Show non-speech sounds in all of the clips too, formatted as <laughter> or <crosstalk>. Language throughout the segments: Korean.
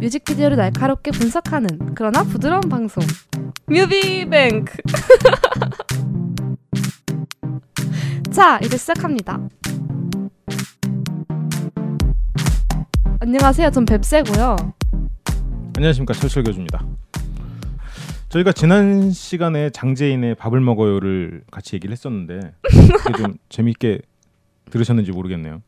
뮤직비디오를 날카롭게 분석하는 그러나 부드러운 방송. 뮤비뱅크. <laughs> 자 이제 시작합니다. 안녕하세요. 전 뱁새고요. 안녕하십니까. 철철교주입니다. 저희가 지난 시간에 장재인의 밥을 먹어요를 같이 얘기를 했었는데 좀 <laughs> 재밌게 들으셨는지 모르겠네요.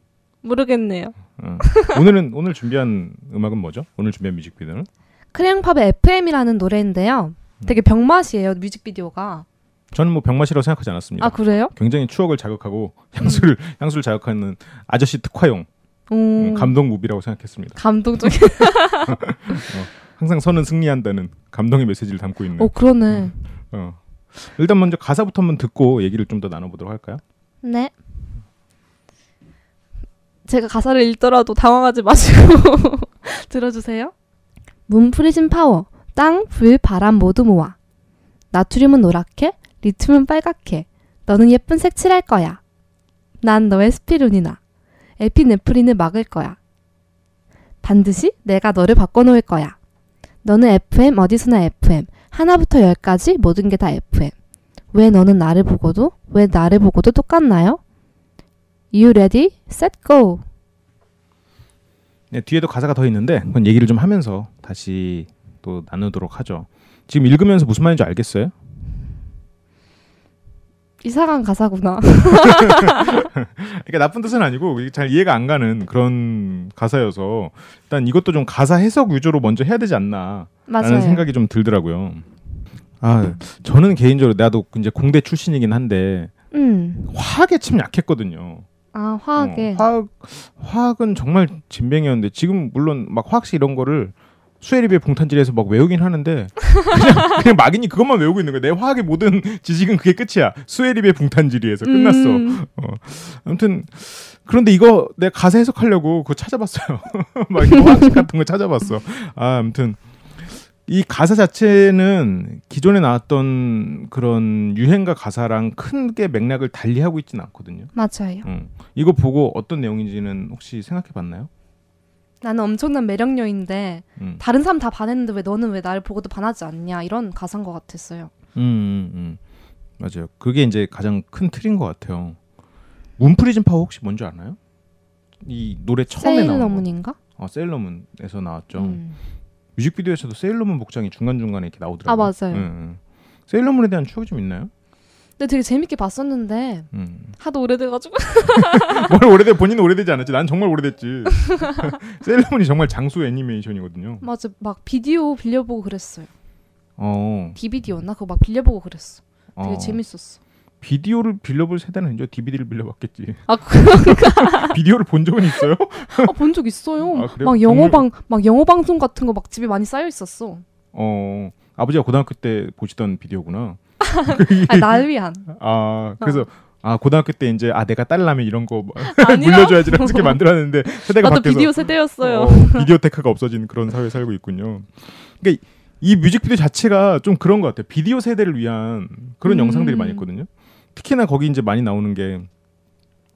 모르겠네요 어. 오늘은 오늘 준비한 음악은 뭐죠? 오늘 준비한 뮤직비디오는 크레용팝의 FM이라는 노래인데요 되게 병맛이에요 뮤직비디오가 저는 뭐 병맛이라고 생각하지 않았습니다. 아 그래요? 굉장히 추억을 자극하고 향수를 향수를 자극하는 아저씨 특화용 음, 음, 감동 무비라고 생각했습니다. 감동적인 <laughs> 항상 선은 승리한다는 감동의 메시지를 담고 있는. 오 그러네 어. 일단 먼저 가사부터 한번 듣고 얘기를 좀 더 나눠보도록 할까요? 네. 제가 가사를 읽더라도 당황하지 마시고 <laughs> 들어주세요. Moon Prism Power, 땅, 불, 바람 모두 모아. 나트륨은 노랗게, 리튬은 빨갛게. 너는 예쁜 색 칠할 거야. 난 너의 스피룰리나. 에피네프린을 막을 거야. 반드시 내가 너를 바꿔놓을 거야. 너는 FM 어디서나 FM. 하나부터 열까지 모든 게 다 FM. 왜 너는 나를 보고도 왜 나를 보고도 똑같나요? You ready? Set go. 네, 뒤에도 가사가 더 있는데 그건 얘기를 좀 하면서 다시 또 나누도록 하죠. 지금 읽으면서 무슨 말인지 알겠어요? 이상한 가사구나. <laughs> 그러니까 나쁜 뜻은 아니고 잘 이해가 안 가는 그런 가사여서 일단 이것도 좀 가사 해석 위주로 먼저 해야 되지 않나라는 맞아요. 생각이 좀 들더라고요. 아, 저는 개인적으로 나도 이제 공대 출신이긴 한데 음. 화학에 참 약했거든요. 아 화학에. 어, 화학 화학은 정말 진뱅이었는데 지금 물론 막 화학식 이런 거를 수혜리비의 봉탄질에서 막 외우긴 하는데 그냥, <laughs> 그냥 막연히 그것만 외우고 있는 거야. 내 화학의 모든 지식은 그게 끝이야. 수혜리비의 봉탄질이에서 끝났어. 음. 어. 아무튼 그런데 이거 내가 가사 해석하려고 그거 찾아봤어요. <laughs> 막 화학식 같은 거 찾아봤어. 아, 아무튼 이 가사 자체는 기존에 나왔던 그런 유행가 가사랑 크게 맥락을 달리하고 있지는 않거든요. 맞아요. 음. 이거 보고 어떤 내용인지는 혹시 생각해 봤나요? 나는 엄청난 매력녀인데 음. 다른 사람 다 반했는데 왜 너는 왜 나를 보고도 반하지 않냐 이런 가사인 것 같았어요. 음, 음, 음. 맞아요. 그게 이제 가장 큰 틀인 것 같아요. 문프리즘 파워 혹시 뭔지 아나요? 이 노래 처음에 나온 거. 세일러문인가? 어, 세일러문에서 나왔죠. 음. 뮤직비디오에서도 세일러문 복장이 중간 중간에 이렇게 나오더라고요. 아 맞아요. 음, 음. 세일러문에 대한 추억이 좀 있나요? 근데 되게 재밌게 봤었는데 음. 하도 오래돼가지고 <laughs> 뭘 오래돼 본인은 오래되지 않았지. 난 정말 오래됐지. <laughs> 세일러문이 정말 장수 애니메이션이거든요. 맞아 막 비디오 빌려보고 그랬어요. 어. 디비디오였나 그거 막 빌려보고 그랬어. 되게 어. 재밌었어. 비디오를 빌려볼 세대는 이제 DVD를 빌려봤겠지. 아 그런가? <laughs> 비디오를 본 적은 있어요? 본적 있어요. 아? 막 영어 방막 영어 방송 같은 거 막 집에 많이 쌓여 있었어. 어 아버지가 고등학교 때 보시던 비디오구나. <laughs> 아니, 날 위한. 아 그래서 아 고등학교 때 이제 아 내가 딸라면 이런 거. <laughs> 물려줘야지라는 생각 만들었는데 세대가 바뀌어서 비디오 세대였어요. 어, 비디오 테크가 없어진 그런 사회에 살고 있군요. 그러니까 이 뮤직비디오 자체가 좀 그런 것 같아요. 비디오 세대를 위한 그런 음. 영상들이 많이 있거든요. 특히나 거기 이제 많이 나오는 게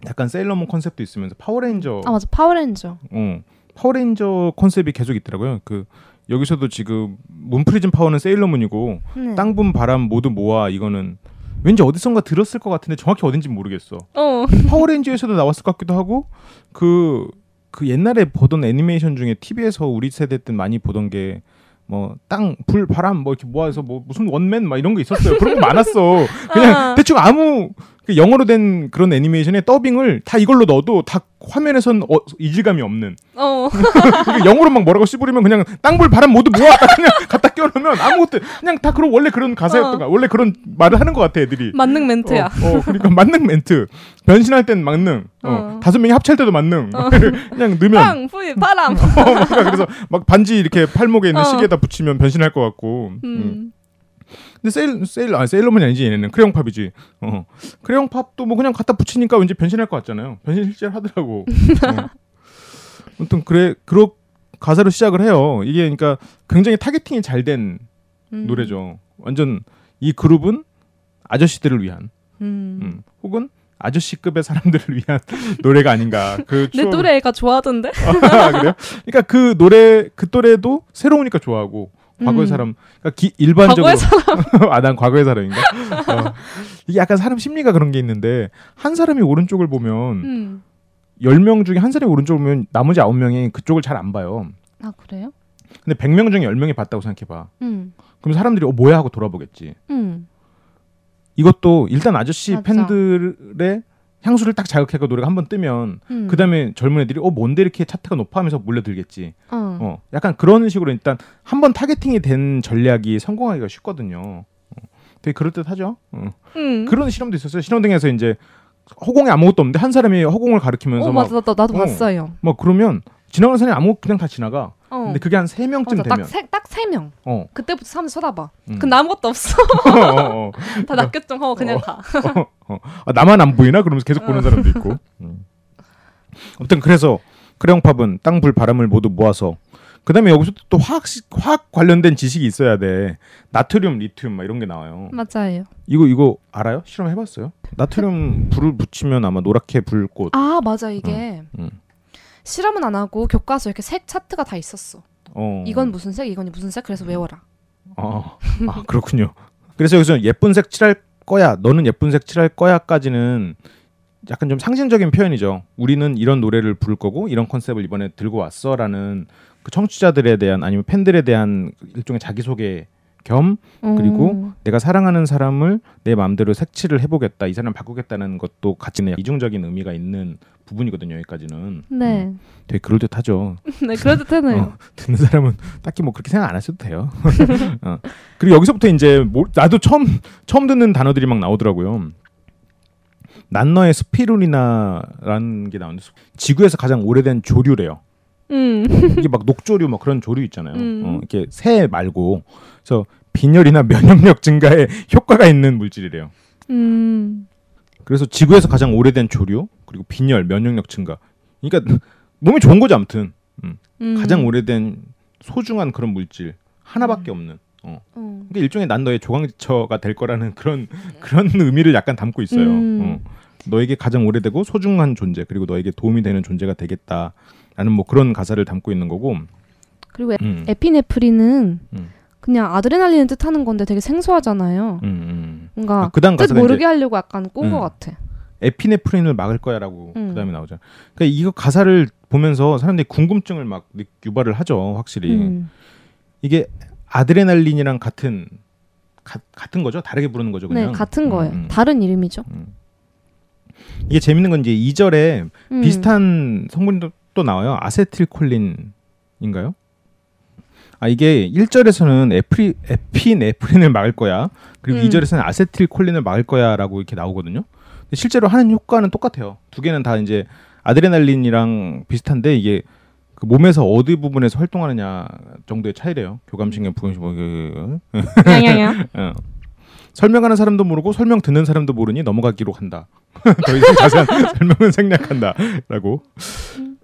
약간 세일러문 컨셉도 있으면서 파워레인저 아 맞아 파워레인저. 어, 파워레인저 컨셉이 계속 있더라고요. 그 여기서도 지금 Moon Prism Power는 세일러문이고 네. 땅불 바람 모두 모아 이거는 왠지 어디선가 들었을 것 같은데 정확히 어딘지 모르겠어. 어. <laughs> 파워레인저에서도 나왔을 것 같기도 하고 그, 그 옛날에 보던 애니메이션 중에 TV에서 우리 세대 때 많이 보던 게 뭐 땅, 불, 바람 뭐 이렇게 모아서 뭐 무슨 원맨 막 이런 거 있었어요. 그런 거 많았어. 그냥 아. 대충 아무 그 영어로 된 그런 애니메이션의 더빙을 다 이걸로 넣어도 다 화면에선 어, 이질감이 없는 어. <laughs> 그러니까 영어로 막 뭐라고 씹으리면 그냥 땅불 바람 모두 모아 딱 <laughs> 그냥 갖다 끼워놓으면 아무것도 그냥 다 그런 원래 그런 가사였던 어. 원래 그런 말을 하는 것 같아 애들이 만능 멘트야. 어, 어, 그러니까 만능 멘트 변신할 땐 만능 어, 어. 다섯 명이 합칠 때도 만능 <laughs> 그냥 넣으면 땅, 불, 바람. 어, 뭔가 그래서 막 반지 이렇게 팔목에 있는 어. 시계에다 붙이면 변신할 것 같고 음. 음. 근데 세일 세일 아 세일러문이 아니지 얘네는 크레용팝이지. 어. 크레용팝도 뭐 그냥 갖다 붙이니까 왠지 변신할 것 같잖아요. 변신 실제로 하더라고. 어. <laughs> 아무튼 그래 그렇 가사로 시작을 해요. 이게 그러니까 굉장히 targeting이 잘된 음. 노래죠. 완전 이 그룹은 아저씨들을 위한 음. 음. 혹은 아저씨급의 사람들을 <laughs> 위한 노래가 아닌가. 그내 추억을- 또래 애가 좋아하던데. <laughs> 아, 그래요? 그러니까 그 노래 그 또래도 새로우니까 좋아하고 과거의 음. 사람 그러니까 기- 일반적으로 과거의 사람. <laughs> 아난 과거의 사람인가? 어. 이게 약간 사람 심리가 그런 게 있는데 한 사람이 오른쪽을 보면 음. 열명 중에 한 사람이 오른쪽을 보면 나머지 아홉 명이 그쪽을 잘 안 봐요. 아 그래요? 근데 백명 중에 열명이 봤다고 생각해 봐. 음. 그럼 사람들이 어 뭐야 하고 돌아보겠지. 음. 이것도 일단 아저씨 맞아. 팬들의 향수를 딱 자극해가 노래가 한 번 뜨면 음. 그다음에 젊은 애들이 어 뭔데 이렇게 차트가 높아 하면서 몰려들겠지. 어. 어, 약간 그런 식으로 일단 한 번 타겟팅이 된 전략이 성공하기가 쉽거든요. 어, 되게 그럴듯하죠. 어. 음. 그런 실험도 있었어요. 실험등에서 이제 허공에 아무것도 없는데 한 사람이 허공을 가리키면서 어 막 맞아 나, 나도 어. 봤어요. 뭐 그러면 지나가는 사람이 아무 그냥 다 지나가. 어. 근데 그게 한 세 명쯤 맞아 되면 딱세딱세 명. 어. 그때부터 사람들 쳐다봐. 음. 근데 아무것도 없어. <laughs> 어, 어, 어. <laughs> 다 낚였죠. 어 그냥 어. 가. 어, 어. 아, 나만 안 보이나? 그러면서 계속 보는 사람도 있고. 음. 아무튼 그래서 크레용팝은 땅, 불, 바람을 모두 모아서 그다음에 여기서 또 화학 화학 관련된 지식이 있어야 돼. 나트륨, 리튬 막 이런 게 나와요. 맞아요. 이거 이거 알아요? 실험해 봤어요? 나트륨 불을 붙이면 아마 노랗게 불꽃. 아 맞아 이게 음. 실험은 안 하고 교과서 이렇게 색 차트가 다 있었어. 어. 이건 무슨 색, 이건 무슨 색. 그래서 외워라. 어. 아, 그렇군요. 그래서 여기서 예쁜 색 칠할 거야. 너는 예쁜 색 칠할 거야까지는 약간 좀 상징적인 표현이죠. 우리는 이런 노래를 부를 거고 이런 컨셉을 이번에 들고 왔어라는 그 청취자들에 대한 아니면 팬들에 대한 일종의 자기소개 겸 그리고 음. 내가 사랑하는 사람을 내 마음대로 색칠을 해보겠다 이 사람 바꾸겠다는 것도 같이 이중적인 의미가 있는 부분이거든요 여기까지는 네, 음, 되게 그럴듯하죠 <laughs> 네 그럴듯하네요. 어, 듣는 사람은 딱히 뭐 그렇게 생각 안 하셔도 돼요. <laughs> 어. 그리고 여기서부터 이제 뭐, 나도 처음 처음 듣는 단어들이 막 나오더라고요. 난너의 스피루리나라는 게 나오는데 지구에서 가장 오래된 조류래요. 음, 이게 막 녹조류 막 그런 조류 있잖아요. 음. 어, 이렇게 새 말고 그래서 빈혈이나 <laughs> 면역력 증가에 효과가 있는 물질이래요. 음, 그래서 지구에서 가장 오래된 조류 그리고 빈혈 면역력 증가. 그러니까 몸에 좋은 거죠 아무튼 음. 가장 오래된 소중한 그런 물질 하나밖에 없는. 어. 음. 그게 일종의 난 너의 조강지처가 될 거라는 그런 <laughs> 그런 의미를 약간 담고 있어요. 음. 어. 너에게 가장 오래되고 소중한 존재 그리고 너에게 도움이 되는 존재가 되겠다 라는 뭐 그런 가사를 담고 있는 거고. 그리고 에, 음. 에피네프린은 음. 그냥 아드레날린을 뜻하는 건데 되게 생소하잖아요. 음, 음. 뭔가 아, 그다음 뜻 모르게 하려고 약간 꼰것 음. 같아. 에피네프린을 막을 거야라고 음. 그다음에 나오죠. 그러니까 이거 가사를 보면서 사람들이 궁금증을 막 느- 유발을 하죠. 확실히 음. 이게 아드레날린이랑 같은 가, 같은 거죠. 다르게 부르는 거죠. 네, 그냥 같은 거예요. 다른 이름이죠. 이게 재밌는 건 이제 2절에 음. 비슷한 성분도 또 나와요. 아세틸콜린인가요? 아 이게 1절에서는 에프리, 에피네프린을 막을 거야. 그리고 음. 2절에서는 아세틸콜린을 막을 거야라고 이렇게 나오거든요. 근데 실제로 하는 효과는 똑같아요. 두 개는 다 이제 아드레날린이랑 비슷한데 이게 그 몸에서 어디 부분에서 활동하느냐 정도의 차이래요. 교감신경, 부교감신경, 뭐, 그, 야야야. <laughs> 어. 설명하는 사람도 모르고 설명 듣는 사람도 모르니 넘어가기로 한다. <laughs> 더 이상 자세한 <laughs> 설명은 생략한다라고.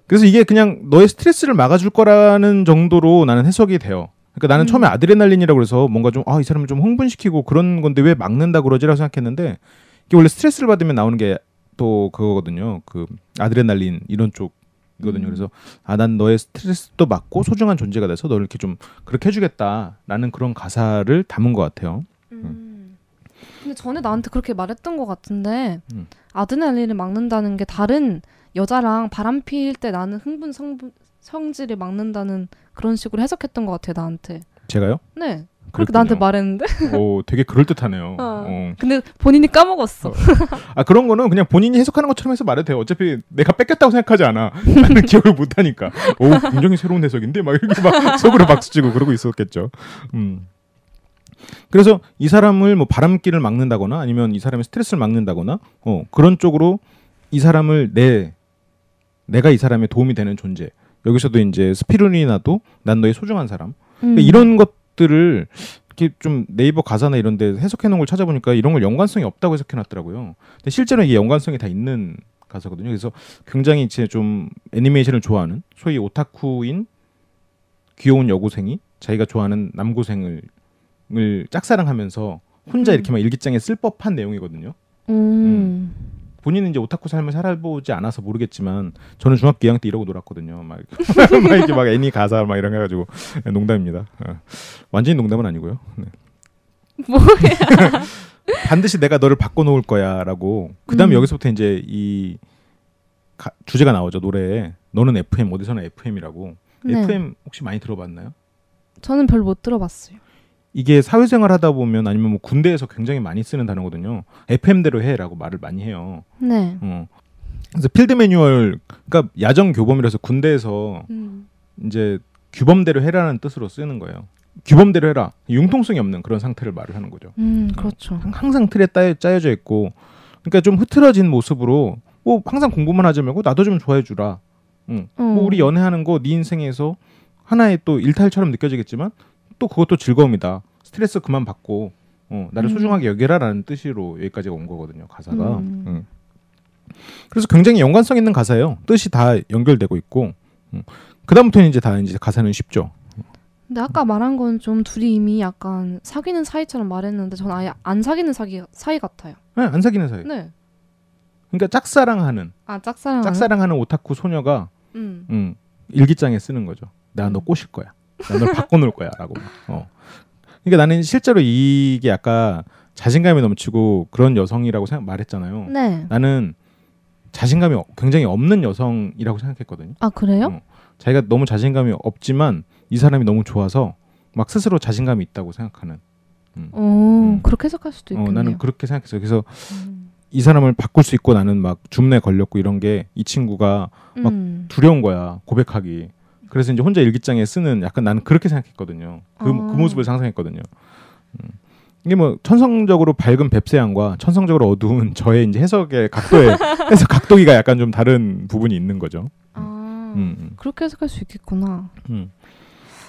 그래서 이게 그냥 너의 스트레스를 막아줄 거라는 정도로 나는 해석이 돼요. 그러니까 나는 음. 처음에 아드레날린이라고 그래서 뭔가 좀 아 이 사람을 좀 흥분시키고 그런 건데 왜 막는다 그러지라고 생각했는데 이게 원래 스트레스를 받으면 나오는 게 또 그거거든요. 그 아드레날린 이런 쪽이거든요. 음. 그래서 아 난 너의 스트레스도 막고 소중한 존재가 돼서 너를 이렇게 좀 그렇게 해주겠다라는 그런 가사를 담은 것 같아요. 음. 근데 전에 나한테 그렇게 말했던 것 같은데 음. 아드레날린을 막는다는 게 다른 여자랑 바람 피일 때 나는 흥분 성분, 성질을 막는다는 그런 식으로 해석했던 것 같아 나한테. 제가요? 네. 그렇게 그렇군요. 나한테 말했는데 오, 되게 그럴 듯하네요. 어. 어. 근데 본인이 까먹었어. 아 그런 거는 그냥 본인이 해석하는 것처럼 해서 말해도 돼요. 어차피 내가 뺏겼다고 생각하지 않아. 나는 <laughs> 기억을 못 하니까. 오, 굉장히 새로운 해석인데 막 이렇게 막 <laughs> 속으로 박수치고 그러고 있었겠죠. 음. 그래서 이 사람을 뭐 바람길을 막는다거나 아니면 이 사람의 스트레스를 막는다거나 어, 그런 쪽으로 이 사람을 내 내가 이 사람의 도움이 되는 존재. 여기서도 이제 스피루리나도 난 너의 소중한 사람. 음. 그러니까 이런 것들을 이렇게 좀 네이버 가사나 이런 데 해석해 놓은 걸 찾아보니까 이런 걸 연관성이 없다고 해석해 놨더라고요. 근데 실제로 이게 연관성이 다 있는 가사거든요. 그래서 굉장히 이제 좀 애니메이션을 좋아하는 소위 오타쿠인 귀여운 여고생이 자기가 좋아하는 남고생을 을 짝사랑하면서 혼자 음. 이렇게 막 일기장에 쓸 법한 내용이거든요. 음. 본인은 이제 오타쿠 삶을 살아보지 않아서 모르겠지만 저는 중학교 2학년 때 이러고 놀았거든요. 막, <laughs> 막 이렇게 막 애니 가사 막 이런 거 해가지고 네, 농담입니다. 어. 완전히 농담은 아니고요. 네. <laughs> 뭐야? 반드시 내가 너를 바꿔놓을 거야라고. 그다음 에 음. 여기서부터 이제 이 가- 주제가 나오죠 노래에. 너는 FM 어디서나 FM이라고. 네. FM 혹시 많이 들어봤나요? 저는 별로 못 들어봤어요. 이게 사회생활 하다 보면 아니면 뭐 군대에서 굉장히 많이 쓰는 단어거든요. FM대로 해라고 말을 많이 해요. 네. 어. 그래서 필드 매뉴얼, 그러니까 야정 교범이라서 군대에서 음. 이제 규범대로 해라는 뜻으로 쓰는 거예요. 규범대로 해라. 융통성이 없는 그런 상태를 말을 하는 거죠. 음, 그렇죠. 항- 항상 틀에 짜여져 있고, 그러니까 좀 흐트러진 모습으로 뭐 항상 공부만 하지 말고 나도 좀 좋아해 주라. 응. 어. 뭐 우리 연애하는 거 네 인생에서 하나의 또 일탈처럼 느껴지겠지만 또 그것도 즐거움이다. 스트레스 그만 받고 어, 나를 음. 소중하게 여겨라라는 뜻으로 여기까지 온 거거든요. 가사가. 음. 응. 그래서 굉장히 연관성 있는 가사예요. 뜻이 다 연결되고 있고. 음. 그다음부터는 이제 다 이제 가사는 쉽죠. 근데 아까 말한 건 좀 둘이 이미 약간 사귀는 사이처럼 말했는데 전 아예 안 사귀는 사기 사이 같아요. 네, 안 사귀는 사이. 네. 그러니까 짝사랑하는 아 짝사랑. 짝사랑하는 오타쿠 소녀가 음. 음, 일기장에 쓰는 거죠. 나너 음. 꼬실 거야. 나널 바꿔놓을 거야라고. 어. 그러니까 나는 실제로 이게 아까 자신감이 넘치고 그런 여성이라고 생각 말했잖아요. 네. 나는 자신감이 어- 굉장히 없는 여성이라고 생각했거든요. 아 그래요? 어. 자기가 너무 자신감이 없지만 이 사람이 너무 좋아서 막 스스로 자신감이 있다고 생각하는. 어 음. 그렇게 해석할 수도 어, 있겠네요. 나는 그렇게 생각했어요. 그래서 음. 이 사람을 바꿀 수 있고 나는 막 줌내 걸렸고 이런 게 이 친구가 막 음. 두려운 거야 고백하기. 그래서 이제 혼자 일기장에 쓰는 약간 나는 그렇게 생각했거든요. 그, 아. 그 모습을 상상했거든요. 음. 이게 뭐 천성적으로 밝은 뱁새양과 천성적으로 어두운 <laughs> 저의 이제 해석의 각도에 <laughs> 해석 각도기가 약간 좀 다른 부분이 있는 거죠. 아 음, 음. 그렇게 해석할 수 있겠구나. 음.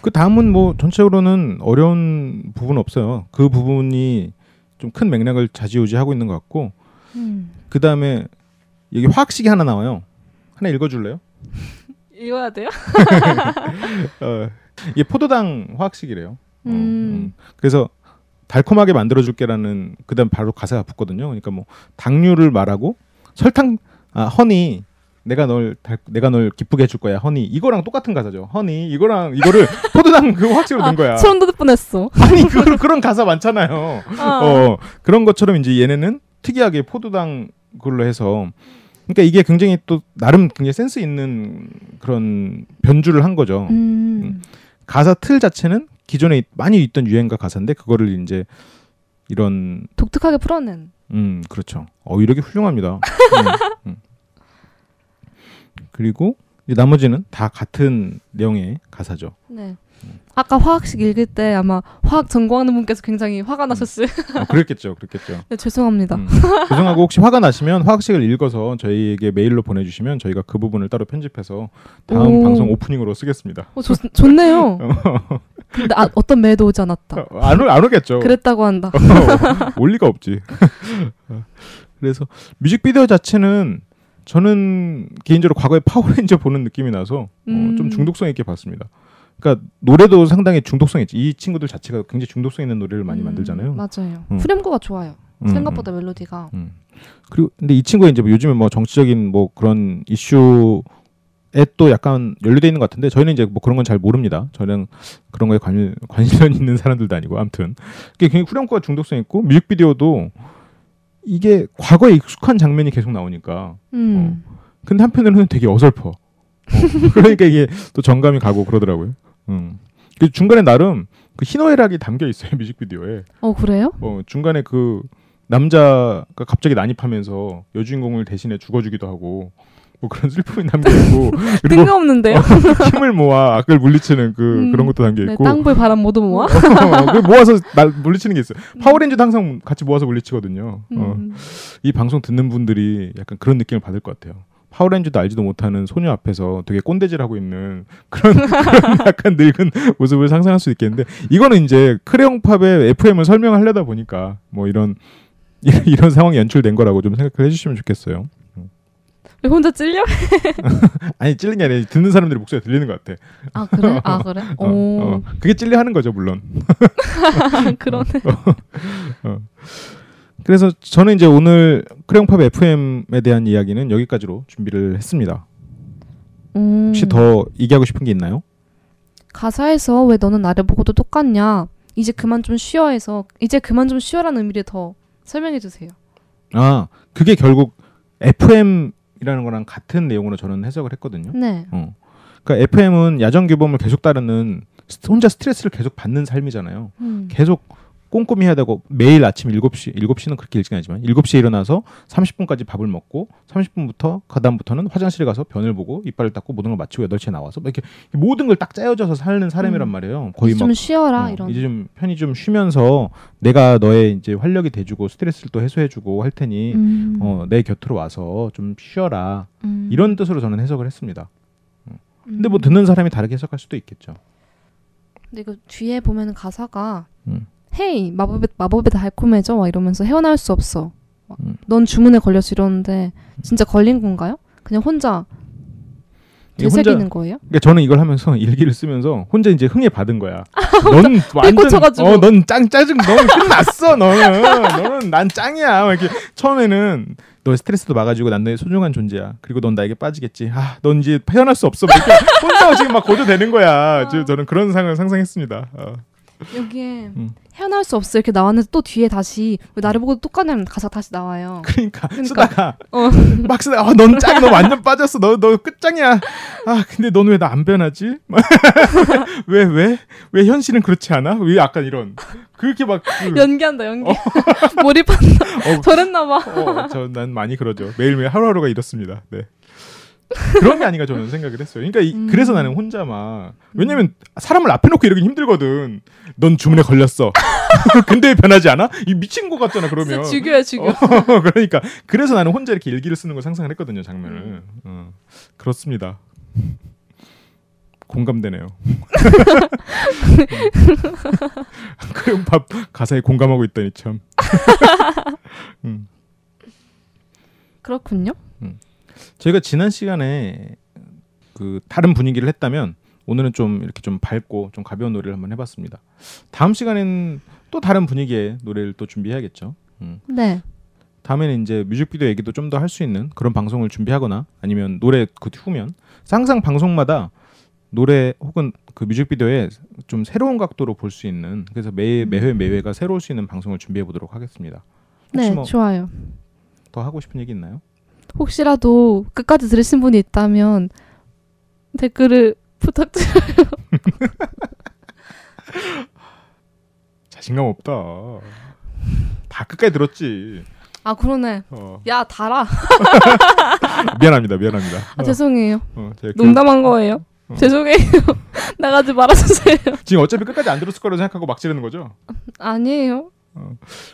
그 다음은 뭐 전체적으로는 어려운 부분 없어요. 그 부분이 좀 큰 맥락을 좌지우지하고 있는 것 같고 음. 그 다음에 여기 화학식이 하나 나와요. 하나 읽어줄래요? <laughs> 읽어야 돼요? <laughs> 어, 이게 포도당 화학식이래요. 어, 음. 음. 그래서 달콤하게 만들어줄게라는 그다음 바로 가사가 붙거든요. 그러니까 뭐 당류를 말하고 설탕 아 허니 내가 널 달, 내가 널 기쁘게 해줄 거야 허니 이거랑 똑같은 가사죠. 허니 이거랑 이거를 <laughs> 포도당 그 화학식으로 넣은 거야. 소름 돋을 뻔했어. 아니 그, 그런 가사 많잖아요. 아. 어 그런 것처럼 이제 얘네는 특이하게 포도당 그걸로 해서 그러니까 이게 굉장히 또 나름 굉장히 센스 있는 그런 변주를 한 거죠. 음. 가사 틀 자체는 기존에 많이 있던 유행가 가사인데 그거를 이제 이런 독특하게 풀어낸. 음 그렇죠. 어 이렇게 훌륭합니다. <laughs> 음, 음. 그리고 나머지는 다 같은 내용의 가사죠. 네. 아까 화학식 읽을 때 아마 화학 전공하는 분께서 굉장히 화가 나셨어요. 어, <laughs> 그랬겠죠, 그랬겠죠. 네, 죄송합니다. 음. 죄송하고 혹시 화가 나시면 화학식을 읽어서 저희에게 메일로 보내주시면 저희가 그 부분을 따로 편집해서 다음 오. 방송 오프닝으로 쓰겠습니다. 어, 좋, 좋네요. <laughs> 근데 아, 어떤 매도 오지 않았다. 어, 안, 오- 안 오겠죠. 그랬다고 한다. <laughs> 올 리가 없지. 그래서 뮤직비디오 자체는 저는 개인적으로 과거에 파워레인저 보는 느낌이 나서 어, 음. 좀 중독성 있게 봤습니다. 그러니까 노래도 상당히 중독성 있지. 이 친구들 자체가 굉장히 중독성 있는 노래를 많이 음, 만들잖아요. 맞아요. 음. 후렴구가 좋아요. 음, 생각보다 멜로디가. 음. 그리고 근데 이 친구가 이제 뭐 요즘에 뭐 정치적인 뭐 그런 이슈 에 또 약간 연루돼 있는 것 같은데 저희는 이제 뭐 그런 건 잘 모릅니다. 저는 그런 거에 관, 관련 있는 사람들도 아니고 아무튼 이게 굉장히 후렴구가 중독성 있고 뮤직비디오도 이게 과거에 익숙한 장면이 계속 나오니까 음. 근데 한편으로는 되게 어설퍼. 어, <laughs> 그러니까 이게 또 정감이 가고 그러더라고요. 음. 그 중간에 나름 그 희노애락이 담겨 있어요 <laughs> 뮤직비디오에. 어 그래요? 어, 중간에 그 남자가 갑자기 난입하면서 여주인공을 대신에 죽어주기도 하고 뭐 그런 슬픔이 담겨 있고 <laughs> 뜬금없는데요. 힘을 모아 악을 물리치는 그 음, 그런 것도 담겨 네, 있고 땅불 바람 모두 모아. <laughs> 어, 그 모아서 날 물리치는 게 있어요. 파워레인저도 항상 같이 모아서 물리치거든요. 어. 음. 이 방송 듣는 분들이 약간 그런 느낌을 받을 것 같아요. 파워레인저도 알지도 못하는 소녀 앞에서 되게 꼰대질하고 있는 <laughs> 그런, 그런 <laughs> 약간 늙은 모습을 상상할 수 있겠는데 이거는 이제 크레용팝의 FM을 설명하려다 보니까 뭐 이런 <laughs> 이런, 상황이 연출된 거라고 좀 생각을 해주시면 좋겠어요. 왜 혼자 찔려? 아니 찔린 게 아니라 듣는 사람들의 목소리가 들리는 것 같아. 아 그래? 아 그래? 어, 오 어. 그게 찔려 하는 거죠 물론. 그러네. 그래서 저는 이제 오늘 크레용팝 FM에 대한 이야기는 여기까지로 준비를 했습니다. 음, 혹시 더 얘기하고 싶은 게 있나요? 가사에서 왜 너는 나를 보고도 똑같냐? 이제 그만 좀 쉬어해서 이제 그만 좀 쉬어라는 의미를 더 설명해 주세요. 아, 그게 결국 FM이라는 거랑 같은 내용으로 저는 해석을 했거든요. 네. 어. 그러니까 FM은 야전 규범을 계속 따르는 스- 혼자 스트레스를 계속 받는 삶이잖아요. 음. 계속 꼼꼼히 해야 되고 매일 아침 7시, 7시는 그렇게 일찍 아니지만 7시에 일어나서 30분까지 밥을 먹고 30분부터 그다음부터는 화장실에 가서 변을 보고 이빨을 닦고 모든 걸 마치고 8시에 나와서 막 이렇게 모든 걸 딱 짜여져서 사는 사람이란 음. 말이에요. 거의 좀막 쉬어라 어, 이런. 이제 좀 편히 좀 쉬면서 내가 너의 이제 활력이 돼 주고 스트레스를 또 해소해 주고 할 테니 음. 어, 내 곁으로 와서 좀 쉬어라 음. 이런 뜻으로 저는 해석을 했습니다. 근데 뭐 음. 듣는 사람이 다르게 해석할 수도 있겠죠. 근데 그 뒤에 보면 가사가 음. 헤이 마법에 마법에 달콤해져 막 이러면서 헤어나올 수 없어. 막 음. 넌 주문에 걸려서 이러는데 진짜 걸린 건가요? 그냥 혼자 되새기는 거예요? 그러니까 저는 이걸 하면서 <laughs> 일기를 쓰면서 혼자 이제 흥에 받은 거야. <laughs> 넌 완전. 어, 넌 짱 짜증, 너는 끝났어. 너는 너는 난 짱이야. 막 이렇게 처음에는 너의 스트레스도 막아주고 난 너의 소중한 존재야. 그리고 넌 나에게 빠지겠지. 아, 넌 이제 헤어날 수 없어. 막 이렇게 혼자 지금 막 고조되는 거야. 어. <laughs> 저, 저는 그런 상을 상상했습니다. 어. 여기에 음. 헤어나올 수 없어 이렇게 나왔는데 또 뒤에 다시 왜 나를 보고 똑같냐는 가사 다시 나와요. 그러니까, 그러니까. 쓰다가 어. 막 쓰다 가 어, 넌 짱, 너 완전 빠졌어. 너 너 끝장이야. 아, 근데 넌 왜 나 안 변하지? <laughs> 왜 왜? 왜 현실은 그렇지 않아? 왜 약간 이런 그렇게 막 그, <laughs> 연기한다 연기. 몰입한다. <laughs> 어, 저랬나 봐. 어, 저난 많이 그러죠. 매일매일 하루하루가 이렇습니다. 네. 그런 게 아닌가 저는 생각을 했어요. 그러니까 이- 음. 그래서 나는 혼자 막 왜냐면 사람을 앞에 놓고 이러기 힘들거든. 넌 주문에 걸렸어. <laughs> 근데 왜 변하지 않아? 이 미친 것 같잖아 그러면. 죽여요 <laughs> 죽여. 어, 그러니까 그래서 나는 혼자 이렇게 일기를 쓰는 걸 상상을 했거든요 장면을. 어, 그렇습니다. 공감되네요. <laughs> 그럼 밥 가사에 공감하고 있다니 참. 음. 그렇군요. 저희가 지난 시간에 그 다른 분위기를 했다면 오늘은 좀 이렇게 좀 밝고 좀 가벼운 노래를 한번 해봤습니다. 다음 시간에는 또 다른 분위기의 노래를 또 준비해야겠죠. 음. 네. 다음에는 이제 뮤직비디오 얘기도 좀 더 할 수 있는 그런 방송을 준비하거나 아니면 노래 그 후면 항상 방송마다 노래 혹은 그 뮤직비디오에 좀 새로운 각도로 볼 수 있는 그래서 매 매회 매회가 새로울 수 있는 방송을 준비해 보도록 하겠습니다. 네뭐더 좋아요. 하고 싶은 얘기 있나요? 혹시라도 끝까지 들으신 분이 있다면 댓글을 <laughs> 부탁드려요. <laughs> 자신감 없다. 다 끝까지 들었지. 아 그러네. 어. 야 달아. <laughs> 미안합니다, 미안합니다. 아, 죄송해요. 어, 제가 농담한 거예요. 어. 죄송해요. 나가지 말아주세요. 그- 지금 어차피 끝까지 안 들었을 거라고 생각하고 막 지르는 거죠? 아니에요.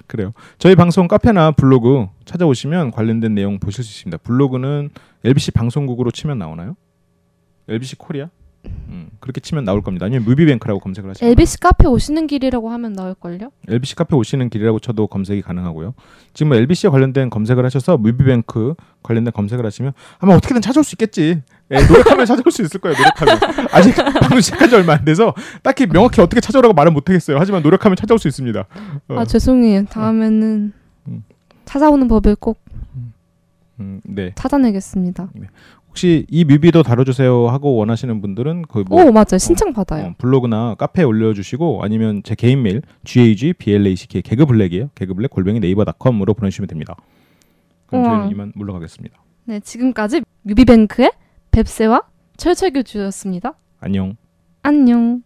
그래요. 저희 방송 카페나 블로그 찾아오시면 관련된 내용 보실 수 있습니다. 블로그는 LBC 방송국으로 치면 나오나요? LBC 코리아? 음, 그렇게 치면 나올 겁니다. 아니면 무비뱅크라고 검색을 하시면 LBC 카페 오시는 길이라고 하면 나올걸요? LBC 카페 오시는 길이라고 쳐도 검색이 가능하고요. 지금 뭐 LBC에 관련된 검색을 하셔서 무비뱅크 관련된 검색을 하시면 아마 어떻게든 찾아올 수 있겠지. 예, 노력하면 찾아올 수 있을 거예요. 노력하면 아직 방송 시작한 지 얼마 안 돼서 딱히 명확히 어떻게 찾아오라고 말은 못하겠어요. 하지만 노력하면 찾아올 수 있습니다. 어. 아 죄송해요. 다음에는 음. 찾아오는 법을 꼭 음, 네. 찾아내겠습니다. 혹시 이 뮤비도 다뤄주세요 하고 원하시는 분들은 뭐오 맞아요. 신청 받아요. 어, 블로그나 카페에 올려주시고 아니면 제 개인 메일 gag black 개그블랙이에요. 개그블랙 골뱅이 네이버닷컴으로 보내주시면 됩니다. 그럼 우와. 저희는 이만 물러가겠습니다. 네 지금까지 뮤비뱅크의 뱁새와 철철교주였습니다. 안녕. 안녕.